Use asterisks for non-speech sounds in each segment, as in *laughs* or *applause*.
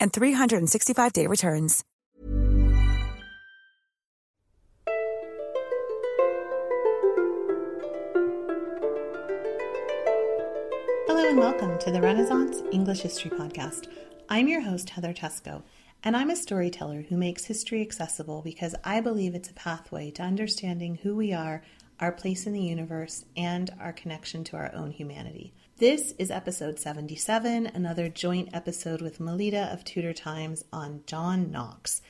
and 365-day returns. Hello and welcome to the Renaissance English History Podcast. I'm your host Heather Teysko, And I'm a storyteller who makes history accessible because I believe it's a pathway to understanding who we are, our place in the universe, and our connection to our own humanity. This is episode 77, another joint episode with Melita of Tudor Times on John Knox.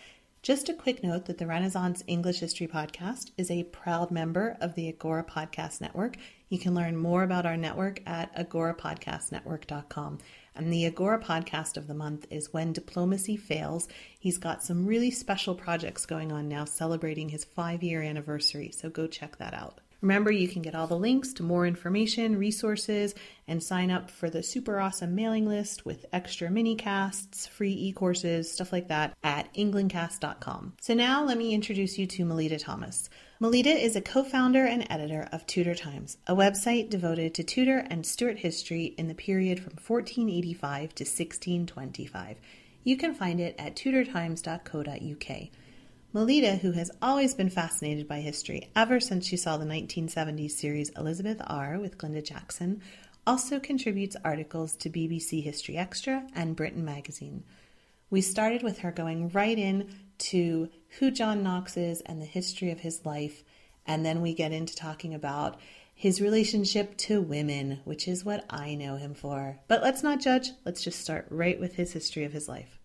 Just a quick note that the Renaissance English History Podcast is a proud member of the Agora Podcast Network. You can learn more about our network at agorapodcastnetwork.com. And the Agora podcast of the month is When Diplomacy Fails. He's got some really special projects going on now celebrating his five year anniversary, so go check that out. Remember, you can get all the links to more information, resources, and sign up for the super awesome mailing list with extra mini casts, free e courses, stuff like that at englandcast.com. So now let me introduce you to Melita Thomas. Melita is a co founder and editor of Tudor Times, a website devoted to Tudor and Stuart history in the period from 1485 to 1625. You can find it at tudortimes.co.uk. Melita, who has always been fascinated by history ever since she saw the 1970s series Elizabeth R. with Glenda Jackson, also contributes articles to BBC History Extra and Britain Magazine. We started with her going right in to who John Knox is and the history of his life, and then we get into talking about his relationship to women, which is what I know him for. But let's not judge, let's just start right with his history of his life.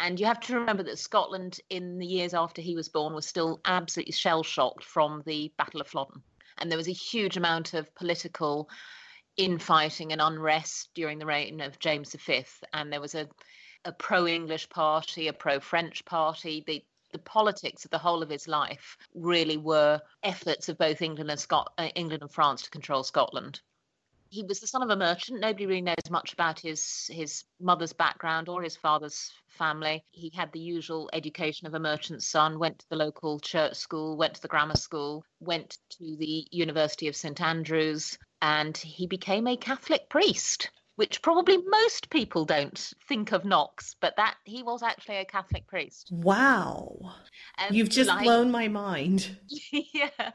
And you have to remember that Scotland, in the years after he was born, was still absolutely shell shocked from the Battle of Flodden. And there was a huge amount of political infighting and unrest during the reign of James V. And there was a, a pro English party, a pro French party. The, the politics of the whole of his life really were efforts of both England and Scot- uh, England and France to control Scotland he was the son of a merchant. Nobody really knows much about his his mother's background or his father's family. He had the usual education of a merchant's son, went to the local church school, went to the grammar school, went to the University of St Andrews, and he became a Catholic priest which probably most people don't think of Knox, but that he was actually a Catholic priest. Wow. Um, You've just like, blown my mind. *laughs* Yeah.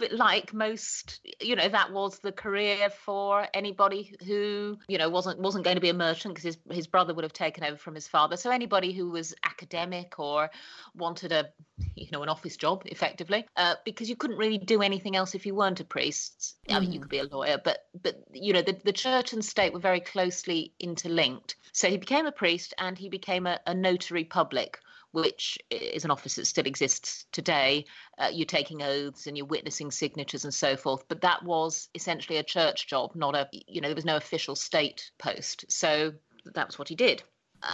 But like most, you know, that was the career for anybody who, you know, wasn't wasn't going to be a merchant because his his brother would have taken over from his father. So anybody who was academic or wanted a you know an office job effectively uh, because you couldn't really do anything else if you weren't a priest i mean you mm. could be a lawyer but but you know the, the church and state were very closely interlinked so he became a priest and he became a, a notary public which is an office that still exists today. Uh, you're taking oaths and you're witnessing signatures and so forth. But that was essentially a church job, not a, you know, there was no official state post. So that was what he did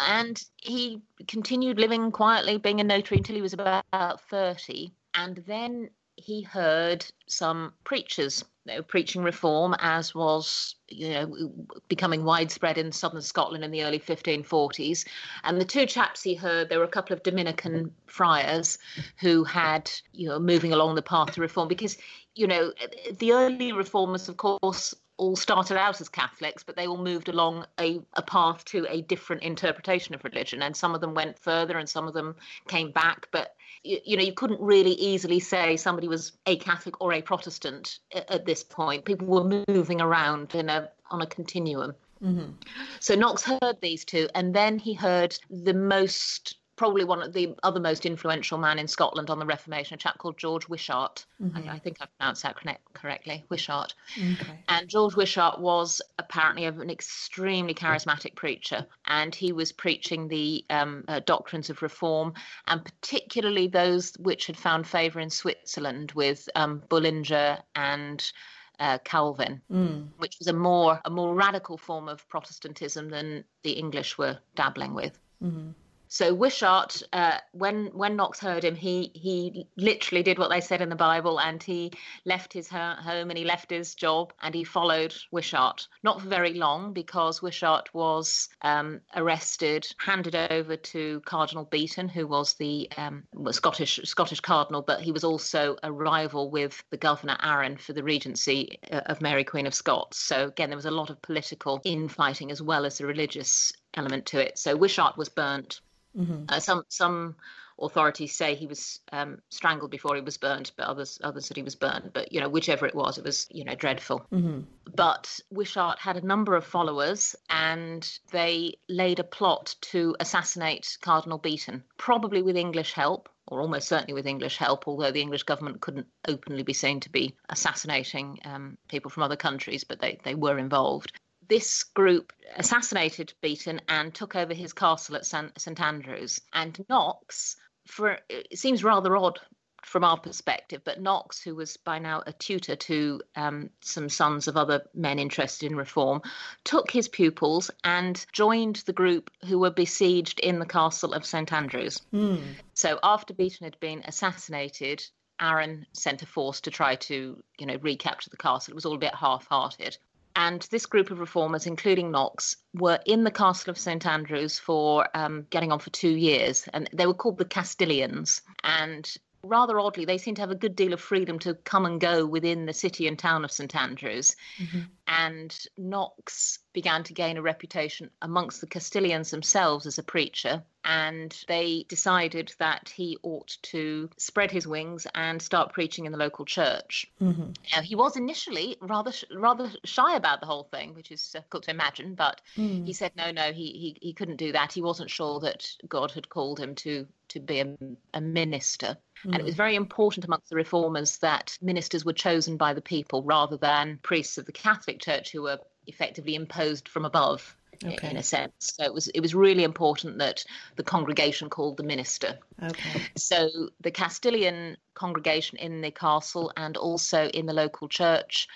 and he continued living quietly, being a notary until he was about 30. And then he heard some preachers you know, preaching reform, as was you know becoming widespread in southern Scotland in the early 1540s. And the two chaps he heard, there were a couple of Dominican friars who had you know moving along the path to reform because you know the early reformers, of course, all started out as Catholics, but they all moved along a, a path to a different interpretation of religion. And some of them went further and some of them came back. But, you, you know, you couldn't really easily say somebody was a Catholic or a Protestant at, at this point. People were moving around in a on a continuum. Mm-hmm. So Knox heard these two, and then he heard the most probably one of the other most influential man in Scotland on the Reformation, a chap called George Wishart. Mm-hmm. I, I, think I pronounced that correctly, Wishart. Okay. And George Wishart was apparently an extremely charismatic preacher, and he was preaching the um, uh, doctrines of reform, and particularly those which had found favour in Switzerland with um, Bullinger and uh, Calvin, mm. which was a more a more radical form of Protestantism than the English were dabbling with. Mm-hmm. So Wishart, uh, when when Knox heard him, he he literally did what they said in the Bible, and he left his home and he left his job and he followed Wishart. Not for very long, because Wishart was um, arrested, handed over to Cardinal Beaton, who was the um, Scottish Scottish cardinal, but he was also a rival with the governor Arran for the regency uh, of Mary Queen of Scots. So again, there was a lot of political infighting as well as the religious element to it. So Wishart was burnt Mm-hmm. Uh, some some authorities say he was um, strangled before he was burned, but others others said he was burned. But you know, whichever it was, it was you know dreadful. Mm-hmm. But Wishart had a number of followers, and they laid a plot to assassinate Cardinal Beaton, probably with English help. Or almost certainly with English help, although the English government couldn't openly be seen to be assassinating um, people from other countries, but they, they were involved this group assassinated Beaton and took over his castle at St Andrews. And Knox, for it seems rather odd from our perspective, but Knox, who was by now a tutor to um, some sons of other men interested in reform, took his pupils and joined the group who were besieged in the castle of St Andrews. Mm. So after Beaton had been assassinated, Arran sent a force to try to, you know, recapture the castle. It was all a bit half-hearted. And this group of reformers, including Knox, were in the castle of St Andrews for um, getting on for two years. And they were called the Castilians. And rather oddly, they seem to have a good deal of freedom to come and go within the city and town of St Andrews. Mm-hmm. And Knox began to gain a reputation amongst the Castilians themselves as a preacher. And they decided that he ought to spread his wings and start preaching in the local church. Mm-hmm. Now, he was initially rather rather shy about the whole thing, which is difficult to imagine. But mm. he said no, no, he, he he couldn't do that. He wasn't sure that God had called him to to be a, a minister. Mm. And it was mm. very important amongst the reformers that ministers were chosen by the people rather than priests of the Catholic Church who were effectively imposed from above. Okay. in a sense. So it was it was really important that the congregation called the minister. Okay. So the Castilian congregation in the castle and also in the local church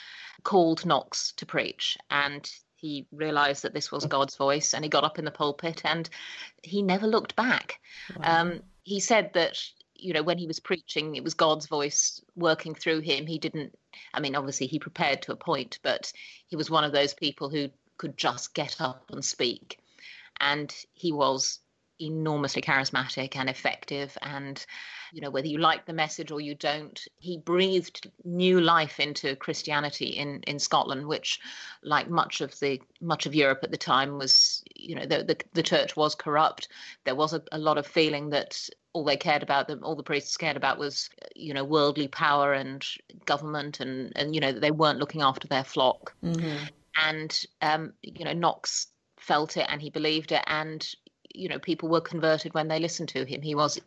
called Knox to preach and he realized that this was God's voice and he got up in the pulpit and he never looked back. Wow. Um, he said that you know when he was preaching it was god's voice working through him he didn't i mean obviously he prepared to a point but he was one of those people who could just get up and speak. And he was enormously charismatic and effective. And you know whether you like the message or you don't he breathed new life into christianity in in scotland which like much of the much of europe at the time was you know the the, the church was corrupt. There was a, a lot of feeling that all they cared about them all the priests cared about was you know worldly power and government and and you know they weren't looking after their flock. Mm-hmm. And um you know knox felt it and he believed it and you know people were converted when they listened to him. He was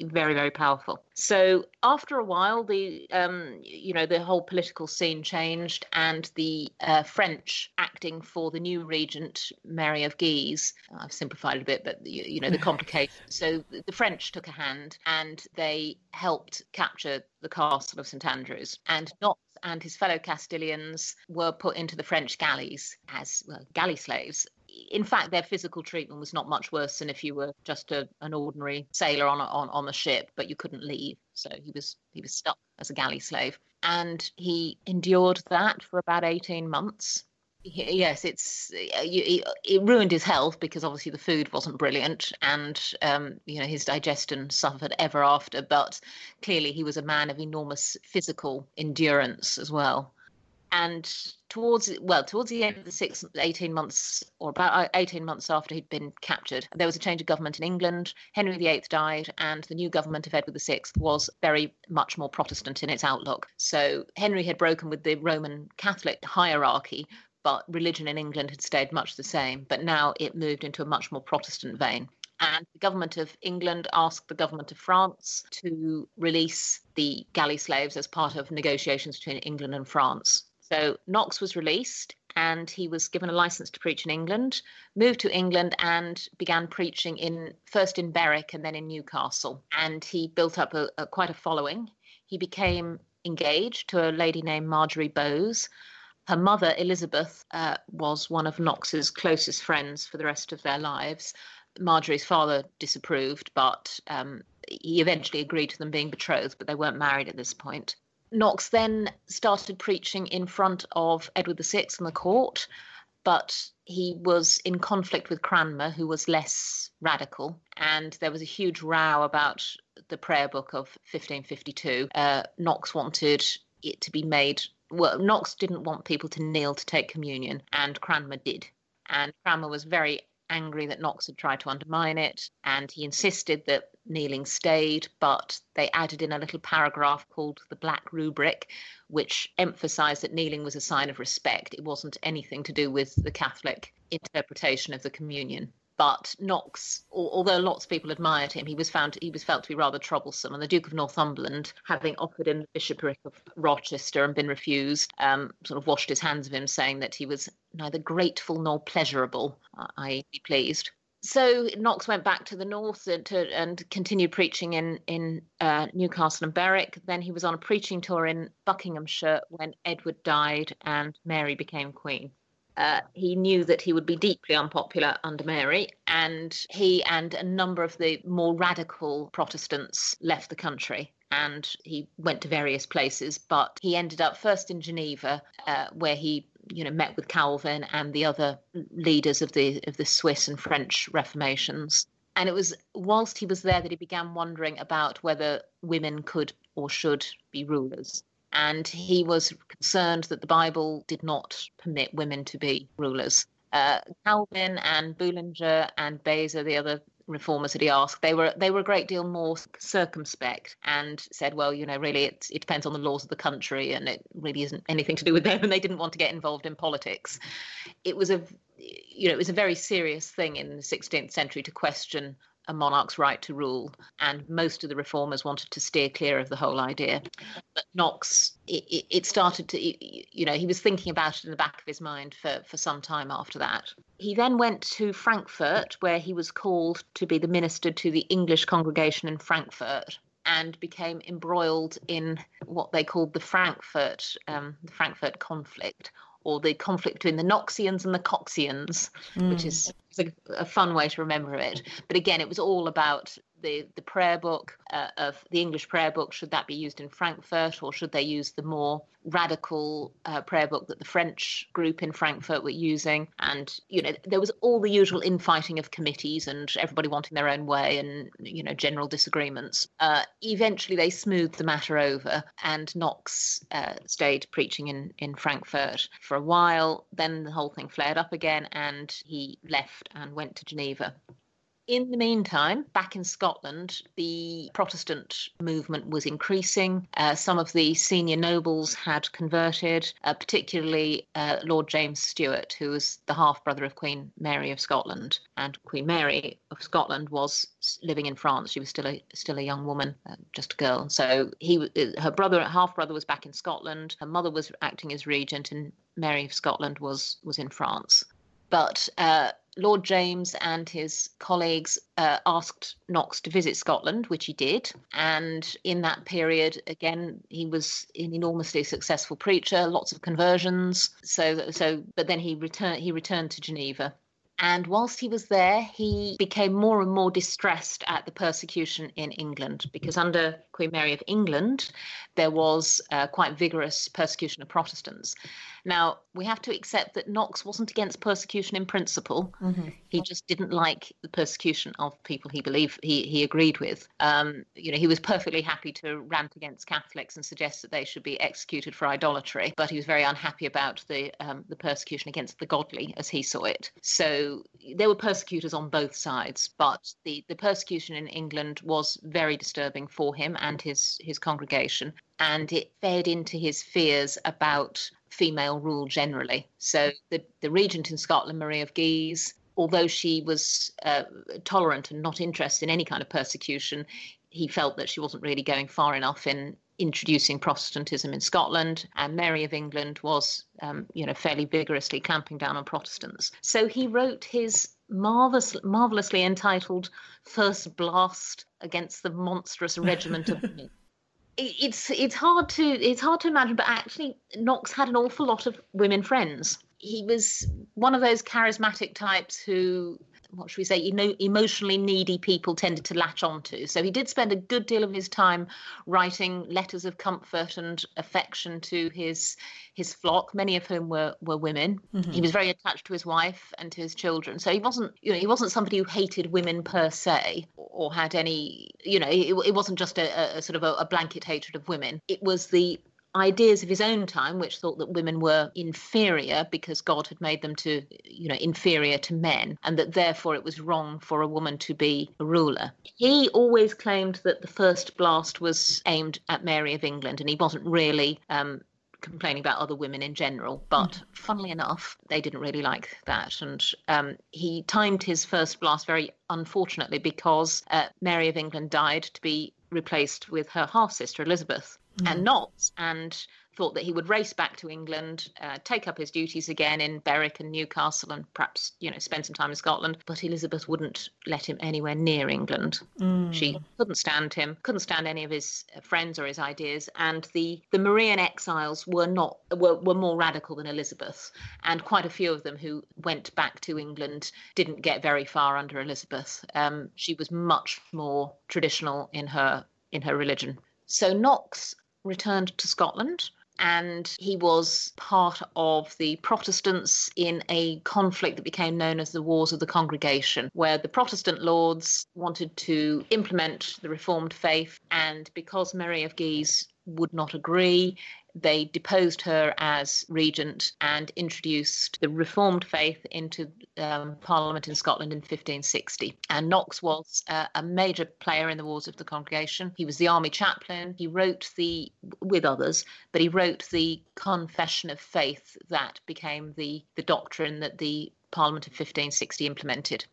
very very powerful. So after a while the um, you know the whole political scene changed and the uh, french acting for the new regent mary of guise i've simplified a bit but you, you know the *laughs* complication so the french took a hand and they helped capture the castle of st andrews. And not and his fellow Castilians were put into the French galleys as well, galley slaves in fact, their physical treatment was not much worse than if you were just a, an ordinary sailor on a, on on the ship, but you couldn't leave. So he was he was stuck as a galley slave, and he endured that for about eighteen months. Yes, it's it ruined his health because obviously the food wasn't brilliant, and um, you know his digestion suffered ever after. But clearly, he was a man of enormous physical endurance as well and towards well towards the end of the six 18 months or about uh, 18 months after he'd been captured there was a change of government in england henry viii died and the new government of edward vi was very much more protestant in its outlook so henry had broken with the roman catholic hierarchy but religion in england had stayed much the same but now it moved into a much more protestant vein And the government of England asked the government of France to release the galley slaves as part of negotiations between England and France. So Knox was released and he was given a license to preach in England, moved to England and began preaching in first in Berwick and then in Newcastle. And he built up a, a quite a following. He became engaged to a lady named Marjorie Bowes. Her mother, Elizabeth, uh, was one of Knox's closest friends for the rest of their lives. Marjorie's father disapproved, but um, he eventually agreed to them being betrothed, but they weren't married at this point. Knox then started preaching in front of Edward VI and the court, but he was in conflict with Cranmer, who was less radical, and there was a huge row about the prayer book of 1552. Uh, Knox wanted it to be made. Well, Knox didn't want people to kneel to take communion, and Cranmer did. And Cranmer was very angry that Knox had tried to undermine it, and he insisted that kneeling stayed, but they added in a little paragraph called the Black Rubric, which emphasized that kneeling was a sign of respect. It wasn't anything to do with the Catholic interpretation of the communion. But Knox, although lots of people admired him, he was found he was felt to be rather troublesome. And the Duke of Northumberland, having offered him the bishopric of Rochester and been refused, um, sort of washed his hands of him, saying that he was neither grateful nor pleasurable. I be pleased so Knox went back to the north and, to, and continued preaching in in uh, Newcastle and Berwick. Then he was on a preaching tour in Buckinghamshire when Edward died and Mary became queen. Uh, he knew that he would be deeply unpopular under Mary, and he and a number of the more radical Protestants left the country and he went to various places, but he ended up first in Geneva, uh, where he you know met with Calvin and the other leaders of the of the Swiss and French Reformations. And it was whilst he was there that he began wondering about whether women could or should be rulers. And he was concerned that the Bible did not permit women to be rulers. Uh, Calvin and Bullinger and Beza, the other reformers that he asked, they were they were a great deal more circumspect and said, well, you know, really it it depends on the laws of the country and it really isn't anything to do with them and they didn't want to get involved in politics. It was a you know, it was a very serious thing in the 16th century to question a monarch's right to rule, and most of the reformers wanted to steer clear of the whole idea. But Knox, it, it, started to, you know, he was thinking about it in the back of his mind for, for some time after that. He then went to Frankfurt, where he was called to be the minister to the English congregation in Frankfurt. And became embroiled in what they called the Frankfurt, um, the Frankfurt conflict, or the conflict between the Knoxians and the Coxians, mm. which is, a, a, fun way to remember it. But again, it was all about the, the prayer book uh, of the English prayer book. Should that be used in Frankfurt or should they use the more radical uh, prayer book that the French group in Frankfurt were using? And, you know, there was all the usual infighting of committees and everybody wanting their own way and, you know, general disagreements. Uh, eventually they smoothed the matter over and Knox uh, stayed preaching in, in Frankfurt for a while. Then the whole thing flared up again and he left and went to Geneva. In the meantime, back in Scotland, the Protestant movement was increasing. Uh, some of the senior nobles had converted, uh, particularly uh, Lord James Stuart, who was the half brother of Queen Mary of Scotland. And Queen Mary of Scotland was living in France. She was still a still a young woman, uh, just a girl. So he, uh, her brother, half brother, was back in Scotland. Her mother was acting as regent, and Mary of Scotland was was in France. But uh, Lord James and his colleagues uh, asked Knox to visit Scotland, which he did. And in that period, again, he was an enormously successful preacher, lots of conversions. So, so, but then he returned. He returned to Geneva. And whilst he was there, he became more and more distressed at the persecution in England because under Queen Mary of England, there was uh, quite vigorous persecution of Protestants. Now, we have to accept that Knox wasn't against persecution in principle. Mm-hmm. He just didn't like the persecution of people he believed he, he agreed with. Um, you know, he was perfectly happy to rant against Catholics and suggest that they should be executed for idolatry, but he was very unhappy about the um, the persecution against the godly, as he saw it. So there were persecutors on both sides, but the, the persecution in England was very disturbing for him and his his congregation, and it fed into his fears about female rule generally. So the, the regent in Scotland, Marie of Guise, although she was uh, tolerant and not interested in any kind of persecution, he felt that she wasn't really going far enough in introducing Protestantism in Scotland, and Mary of England was, um, you know, fairly vigorously clamping down on Protestants. So he wrote his marvelous, marvelously entitled "First Blast Against the Monstrous Regiment of." *laughs* it's it's hard to it's hard to imagine, but actually Knox had an awful lot of women friends. He was one of those charismatic types who what should we say, you know, emotionally needy people tended to latch onto. So he did spend a good deal of his time writing letters of comfort and affection to his his flock, many of whom were were women. Mm-hmm. He was very attached to his wife and to his children. So he wasn't, you know, he wasn't somebody who hated women per se or had any, you know, it, it wasn't just a, a sort of a, a blanket hatred of women. It was the ideas of his own time, which thought that women were inferior because God had made them to, you know, inferior to men, and that therefore it was wrong for a woman to be a ruler. He always claimed that the first blast was aimed at Mary of England, and he wasn't really um, complaining about other women in general. But mm. funnily enough, they didn't really like that. And um, he timed his first blast very unfortunately because uh, Mary of England died to be replaced with her half sister Elizabeth mm. and Knox, and thought that he would race back to England, uh, take up his duties again in Berwick and Newcastle, and perhaps you know spend some time in Scotland. But Elizabeth wouldn't let him anywhere near England. Mm. She couldn't stand him, couldn't stand any of his uh, friends or his ideas, and the the Marian exiles were not were, were more radical than Elizabeth, and quite a few of them who went back to England didn't get very far under Elizabeth. Um, she was much more traditional in her in her religion. So Knox returned to Scotland and he was part of the Protestants in a conflict that became known as the Wars of the Congregation, where the Protestant lords wanted to implement the Reformed faith, and because Mary of Guise would not agree, they deposed her as regent and introduced the Reformed faith into um, Parliament in Scotland in 1560. And Knox was uh, a major player in the Wars of the Congregation. He was the army chaplain. He wrote the, with others, but he wrote the Confession of Faith that became the, the doctrine that the Parliament of 1560 implemented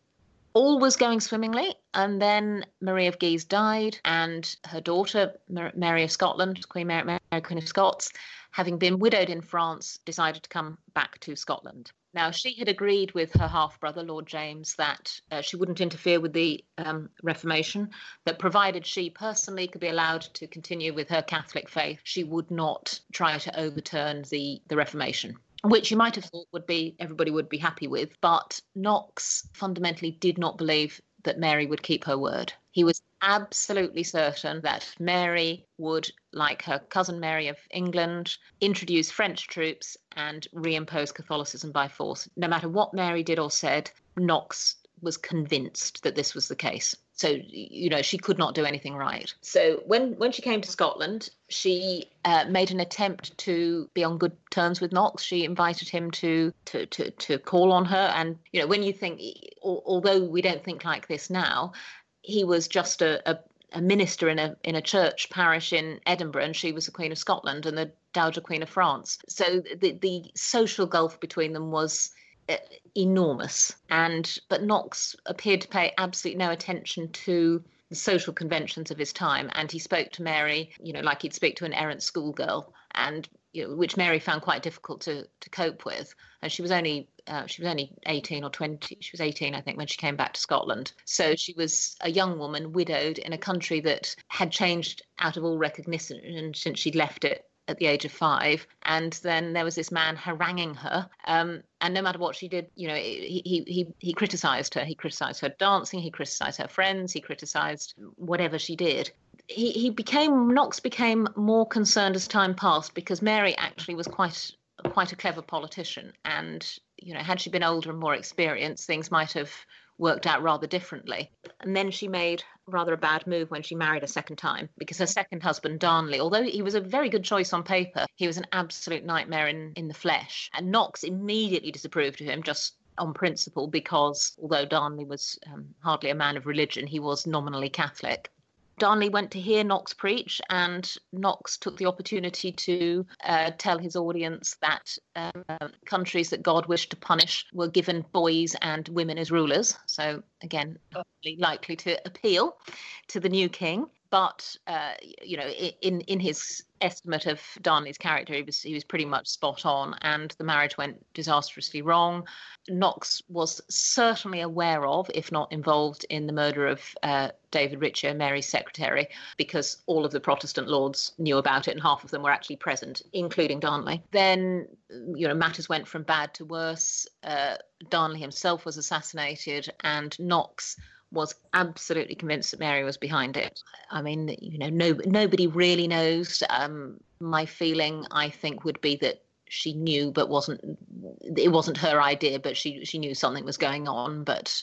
all was going swimmingly. And then Marie of Guise died, and her daughter, Mary of Scotland, Queen Mary, Mary, Queen of Scots, having been widowed in France, decided to come back to Scotland. Now, she had agreed with her half brother, Lord James, that uh, she wouldn't interfere with the um, Reformation, that provided she personally could be allowed to continue with her Catholic faith, she would not try to overturn the, the Reformation which you might have thought would be everybody would be happy with. But Knox fundamentally did not believe that Mary would keep her word. He was absolutely certain that Mary would, like her cousin Mary of England, introduce French troops and reimpose Catholicism by force. No matter what Mary did or said, Knox was convinced that this was the case. So you know she could not do anything right. So when when she came to Scotland, she uh, made an attempt to be on good terms with Knox. She invited him to to to, to call on her, and you know when you think, although we don't think like this now, he was just a, a a minister in a in a church parish in Edinburgh, and she was the Queen of Scotland and the Dowager Queen of France. So the the social gulf between them was enormous. And but Knox appeared to pay absolutely no attention to the social conventions of his time, and he spoke to Mary, you know, like he'd speak to an errant schoolgirl, and you know, which Mary found quite difficult to to cope with. And she was only uh, she was only 18 or 20 she was 18 i think when she came back to scotland so she was a young woman widowed in a country that had changed out of all recognition since she'd left it at the age of five. And then there was this man haranguing her. Um, and no matter what she did, you know, he, he, he, he criticized her. He criticized her dancing. He criticized her friends. He criticized whatever she did. He, he became, Knox became more concerned as time passed because Mary actually was quite quite a clever politician and you know had she been older and more experienced things might have worked out rather differently. And then she made rather a bad move when she married a second time because her second husband, Darnley, although he was a very good choice on paper, he was an absolute nightmare in, in the flesh. And Knox immediately disapproved of him just on principle because although Darnley was um, hardly a man of religion, he was nominally Catholic. Darnley went to hear Knox preach, and Knox took the opportunity to uh, tell his audience that uh, countries that God wished to punish were given boys and women as rulers. So, again, likely to appeal to the new king but uh, you know, in in his estimate of Darnley's character, he was he was pretty much spot on, and the marriage went disastrously wrong. Knox was certainly aware of, if not involved, in the murder of uh, David Riccio, Mary's secretary, because all of the Protestant lords knew about it, and half of them were actually present, including Darnley. Then, you know, matters went from bad to worse. Uh, Darnley himself was assassinated, and Knox was absolutely convinced that Mary was behind it. I mean, you know, no, nobody really knows. Um, my feeling, I think, would be that she knew but wasn't it wasn't her idea but she she knew something was going on but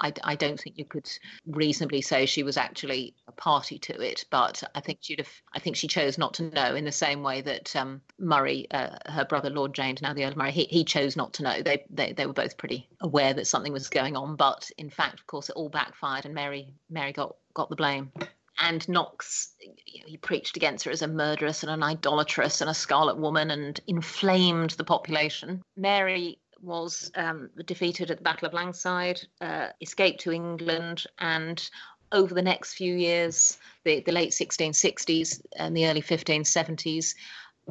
I, I don't think you could reasonably say she was actually a party to it but I think she'd have I think she chose not to know in the same way that um, Moray uh, her brother Lord James now the Earl of Moray he, he chose not to know they, they they were both pretty aware that something was going on but in fact of course it all backfired and Mary Mary got got the blame and Knox, he preached against her as a murderess and an idolatress and a scarlet woman and inflamed the population. Mary was um, defeated at the Battle of Langside, uh, escaped to England, and over the next few years, the, the late 1660s and the early 1570s,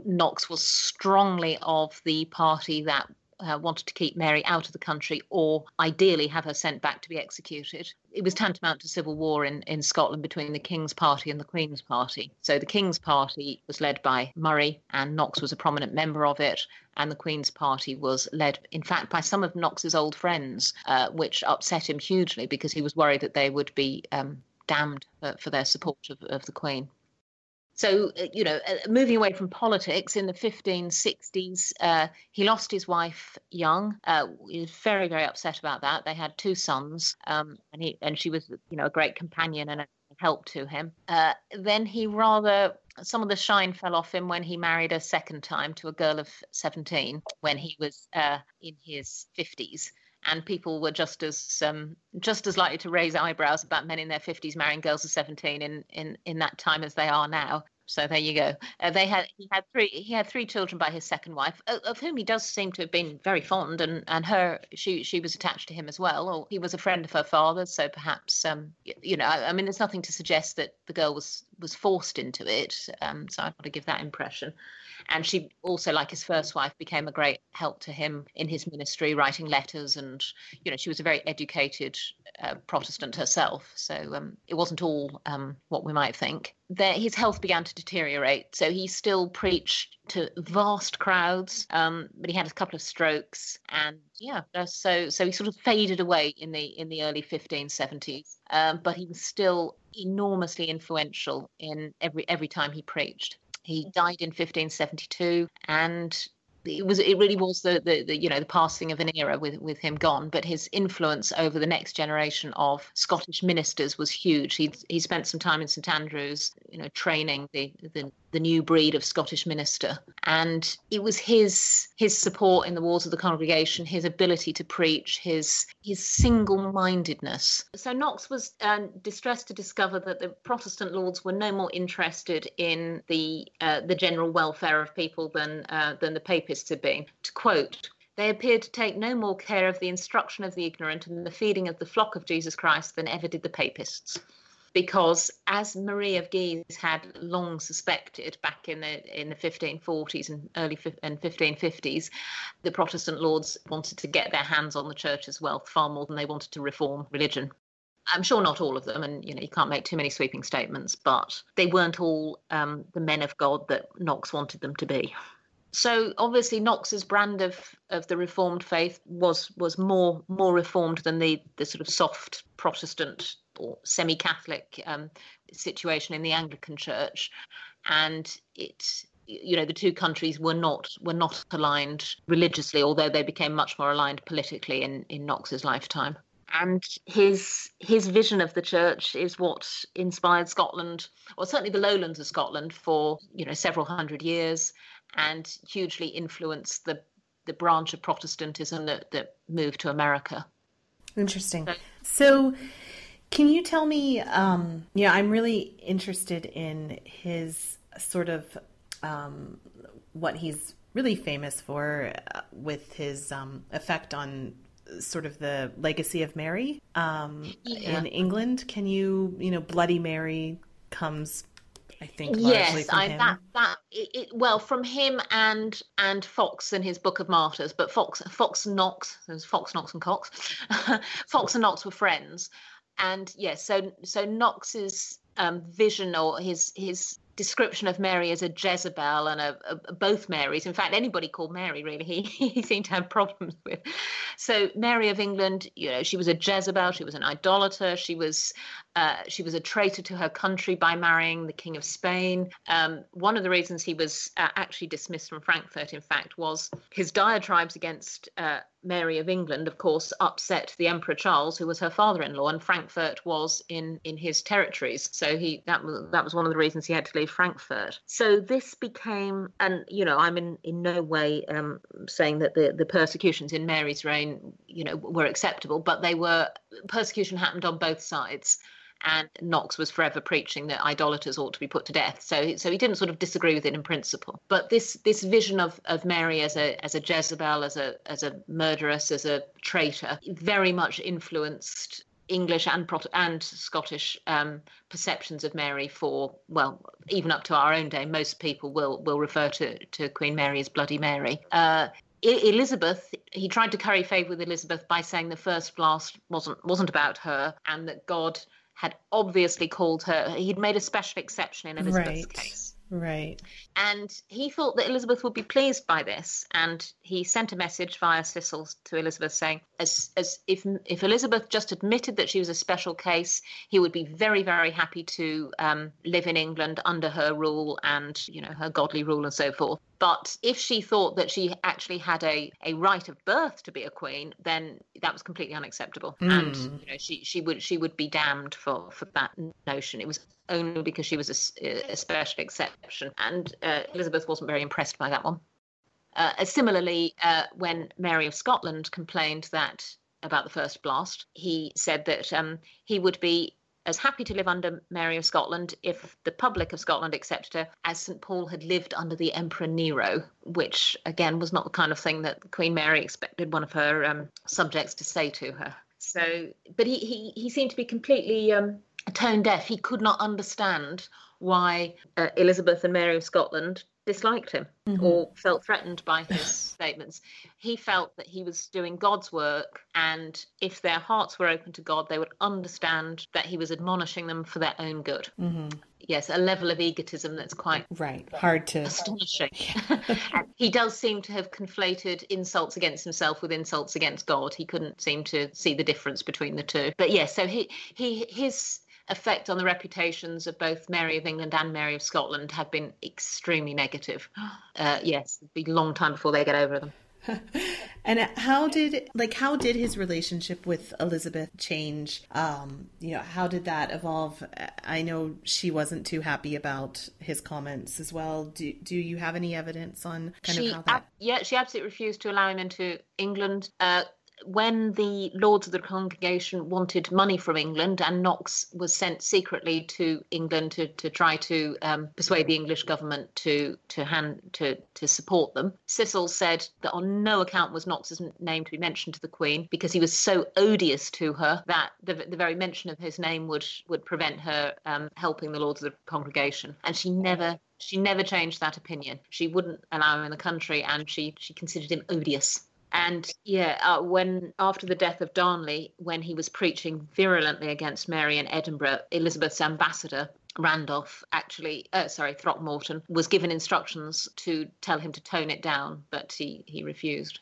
Knox was strongly of the party that uh, wanted to keep Mary out of the country or ideally have her sent back to be executed. It was tantamount to civil war in, in Scotland between the King's party and the Queen's party. So the King's party was led by Moray, and Knox was a prominent member of it. And the Queen's party was led, in fact, by some of Knox's old friends, uh, which upset him hugely because he was worried that they would be um, damned for, for their support of, of the Queen. So, uh, you know, uh, moving away from politics in the 1560s, uh, he lost his wife young. Uh, he was very, very upset about that. They had two sons, um, and he and she was, you know, a great companion and a help to him. Uh, then he rather some of the shine fell off him when he married a second time to a girl of 17 when he was uh, in his 50s and people were just as um, just as likely to raise eyebrows about men in their 50s marrying girls of 17 in, in, in that time as they are now. So there you go. Uh, they had he had three he had three children by his second wife, of whom he does seem to have been very fond, and and her she she was attached to him as well, or he was a friend of her father's. So perhaps um you know I, I mean there's nothing to suggest that the girl was was forced into it. Um, so I want to give that impression. And she also, like his first wife, became a great help to him in his ministry, writing letters. And, you know, she was a very educated uh, Protestant herself. So um, it wasn't all um, what we might think. There, his health began to deteriorate. So he still preached to vast crowds, um, but he had a couple of strokes. And yeah, so so he sort of faded away in the in the early 1570s. Um, but he was still enormously influential in every every time he preached. He died in 1572, and it was it really was the, the, the, you know the passing of an era with with him gone. But his influence over the next generation of scottish ministers was huge. He he spent some time in st andrews you know training the the the new breed of Scottish minister. And it was his his support in the wars of the congregation, his ability to preach, his his single-mindedness. So Knox was um, distressed to discover that the Protestant lords were no more interested in the uh, the general welfare of people than uh, than the Papists had been. To quote. They appeared to take no more care of the instruction of the ignorant and the feeding of the flock of Jesus Christ than ever did the Papists because as Marie of Guise had long suspected back in the in the 1540s and early and 1550s, the Protestant lords wanted to get their hands on the church's wealth far more than they wanted to reform religion. I'm sure not all of them, and you know you can't make too many sweeping statements, but they weren't all um, the men of God that Knox wanted them to be. So obviously Knox's brand of, of the Reformed faith was was more more reformed than the the sort of soft Protestant or semi-Catholic um, situation in the Anglican Church, and it you know the two countries were not were not aligned religiously, although they became much more aligned politically in in Knox's lifetime. And his his vision of the church is what inspired Scotland, or certainly the lowlands of Scotland, for you know several hundred years, and hugely influenced the the branch of Protestantism that, that moved to America. Interesting. So, so Can you tell me? Um, yeah, I'm really interested in his sort of um, what he's really famous for uh, with his um, effect on sort of the legacy of Mary um, yeah. in England. Can you, you know, Bloody Mary comes I think. Yes, I, that that it, it, well from him and and Foxe and his Book of Martyrs, but Fox Fox Knox, there's Fox Knox and Cox, *laughs* Fox and Knox were friends, and yes, so so Knox's um, vision or his his description of Mary as a Jezebel and a, a, both Marys. In fact, anybody called Mary really *laughs* he, he seemed to have problems with. So Mary of England, you know, she was a Jezebel. She was an idolater. She was uh, she was a traitor to her country by marrying the King of Spain. Um, one of the reasons he was uh, actually dismissed from Frankfurt, in fact, was his diatribes against uh, Mary of England, of course, upset the Emperor Charles, who was her father-in-law, and Frankfurt was in in his territories. So he that was that was one of the reasons he had to leave Frankfurt. So this became, and you know, I'm in in no way um, saying that the the persecutions in Mary's reign, you know, were acceptable, but they were persecution happened on both sides and Knox was forever preaching that idolaters ought to be put to death. So, so he didn't sort of disagree with it in principle. But this this vision of, of Mary as a as a Jezebel, as a as a murderess, as a traitor, very much influenced English and Prot- and Scottish um, perceptions of Mary for well, even up to our own day, most people will will refer to to Queen Mary as Bloody Mary. Uh, Elizabeth, he tried to curry favour with Elizabeth by saying the first blast wasn't wasn't about her, and that God had obviously called her. He'd made a special exception in Elizabeth's right. case. Right. And he thought that Elizabeth would be pleased by this, and he sent a message via Cecil to Elizabeth saying, as as if if Elizabeth just admitted that she was a special case, he would be very very happy to um, live in England under her rule and you know her godly rule and so forth. But if she thought that she actually had a, a right of birth to be a queen, then that was completely unacceptable, mm. and you know she she would she would be damned for for that notion. It was only because she was a, a special exception, and uh, Elizabeth wasn't very impressed by that one. Uh, similarly, uh, when Mary of Scotland complained that about the first blast, he said that um, he would be as happy to live under Mary of Scotland if the public of Scotland accepted her as St Paul had lived under the Emperor Nero, which again was not the kind of thing that Queen Mary expected one of her um, subjects to say to her. So, but he he, he seemed to be completely um, tone deaf. He could not understand why uh, Elizabeth and Mary of Scotland disliked him mm-hmm. or felt threatened by his *sighs* statements. He felt that he was doing God's work, and if their hearts were open to God, they would understand that he was admonishing them for their own good. Mm-hmm. Yes, a level of egotism that's quite right, hard to astonishing. *laughs* *laughs* he does seem to have conflated insults against himself with insults against God. He couldn't seem to see the difference between the two. But yes, yeah, so he he his effect on the reputations of both Mary of England and Mary of Scotland have been extremely negative. *gasps* Uh, yes, it'll be a long time before they get over them. *laughs* and how did like how did his relationship with Elizabeth change? Um, you know, how did that evolve? I know she wasn't too happy about his comments as well. Do do you have any evidence on kind she, of how that? Uh, yeah, she absolutely refused to allow him into England. Uh, when the Lords of the Congregation wanted money from England, and Knox was sent secretly to England to, to try to um, persuade the English government to to hand to to support them, Cecil said that on no account was Knox's name to be mentioned to the Queen because he was so odious to her that the, the very mention of his name would would prevent her um, helping the Lords of the Congregation, and she never she never changed that opinion. She wouldn't allow him in the country, and she she considered him odious. And yeah, uh, when after the death of Darnley, when he was preaching virulently against Mary in Edinburgh, Elizabeth's ambassador Randolph actually, uh, sorry, Throckmorton was given instructions to tell him to tone it down, but he he refused.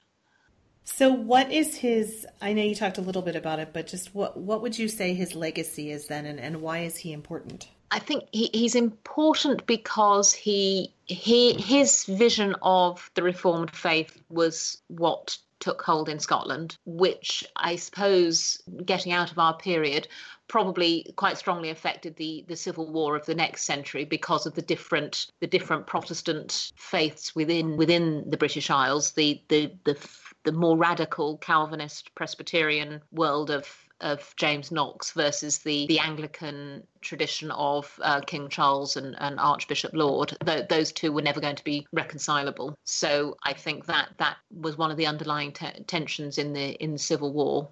So, what is his? I know you talked a little bit about it, but just what what would you say his legacy is then, and, and why is he important? I think he, he's important because he he his vision of the Reformed faith was what took hold in Scotland, which I suppose, getting out of our period, probably quite strongly affected the the civil war of the next century because of the different the different Protestant faiths within within the British Isles. The the the the more radical Calvinist Presbyterian world of of James Knox versus the, the Anglican tradition of uh, King Charles and, and Archbishop Laud, th- those two were never going to be reconcilable. So I think that that was one of the underlying te- tensions in the in the Civil War,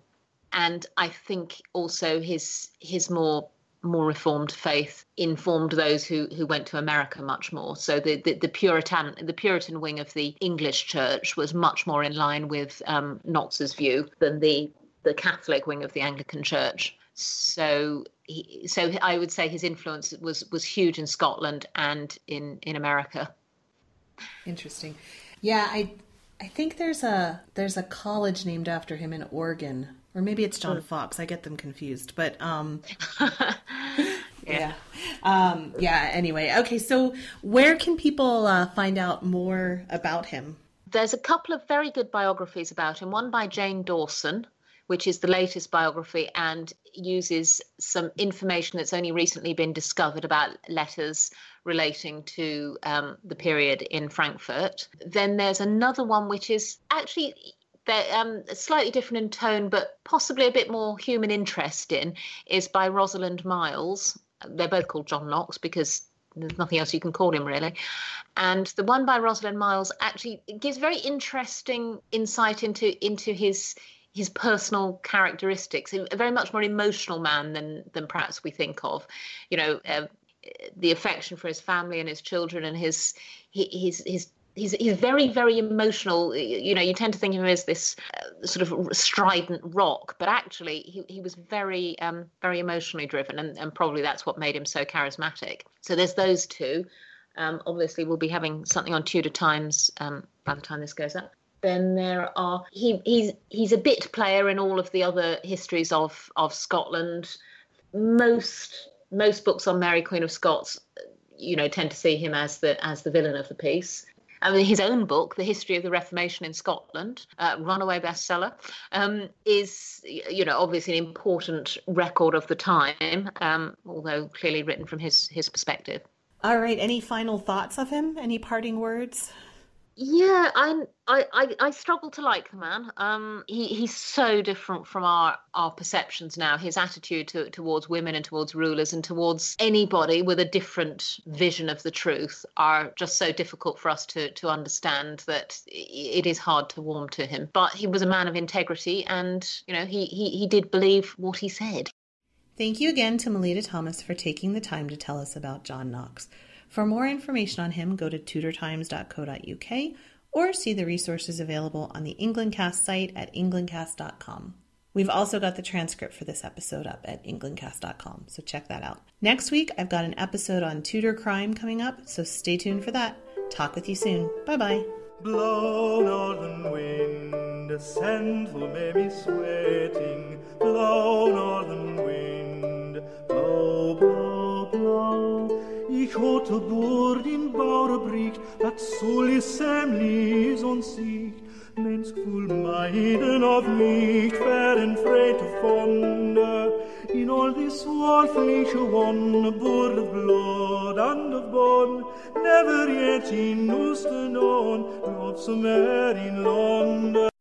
and I think also his his more more reformed faith informed those who who went to America much more. So the the, the Puritan the Puritan wing of the English Church was much more in line with um, Knox's view than the the Catholic wing of the Anglican Church. So he, so I would say his influence was was huge in Scotland and in in America. Interesting. Yeah, I I think there's a there's a college named after him in Oregon, or maybe it's John hmm. Fox. I get them confused, but um, *laughs* yeah, yeah. Um, yeah. Anyway, okay. So where can people uh, find out more about him? There's a couple of very good biographies about him. One by Jane Dawson, which is the latest biography and uses some information that's only recently been discovered about letters relating to um, the period in Frankfurt. Then there's another one which is actually they're um, slightly different in tone, but possibly a bit more human interest in, is by Rosalind Miles. They're both called John Knox because there's nothing else you can call him really. And the one by Rosalind Miles actually gives very interesting insight into into his his personal characteristics. A very much more emotional man than than perhaps we think of. You know, uh, the affection for his family and his children and his his his he's he's very very emotional you know you tend to think of him as this uh, sort of strident rock but actually he, he was very um, very emotionally driven and, and probably that's what made him so charismatic so there's those two um, obviously we'll be having something on tudor times um, by the time this goes up then there are he he's he's a bit player in all of the other histories of of Scotland. Most most books on Mary Queen of Scots, you know, tend to see him as the as the villain of the piece. I mean, his own book, The History of the Reformation in Scotland, uh, runaway bestseller, um, is, you know, obviously an important record of the time, um, although clearly written from his his perspective. All right. Any final thoughts of him? Any parting words? Yeah, I, I, I struggle to like the man. Um, he, he's so different from our, our perceptions now. His attitude to, towards women and towards rulers and towards anybody with a different vision of the truth are just so difficult for us to, to understand that it is hard to warm to him. But he was a man of integrity and, you know, he, he, he did believe what he said. Thank you again to Melita Thomas for taking the time to tell us about John Knox. For more information on him, go to tudortimes.co.uk or see the resources available on the Englandcast site at englandcast.com. We've also got the transcript for this episode up at englandcast.com, so check that out. Next week, I've got an episode on Tudor crime coming up, so stay tuned for that. Talk with you soon. Bye bye. Blow northern wind, sweating. Blow northern wind, blow, blow, blow. Ich hatte Bord in Bauerbricht, dat soll is semlis und Sicht. Mänskfull meiden of färden frejt och fonde. In all this flesh one, bord of blood and of bone. Never yet in Usten on, love som är in London.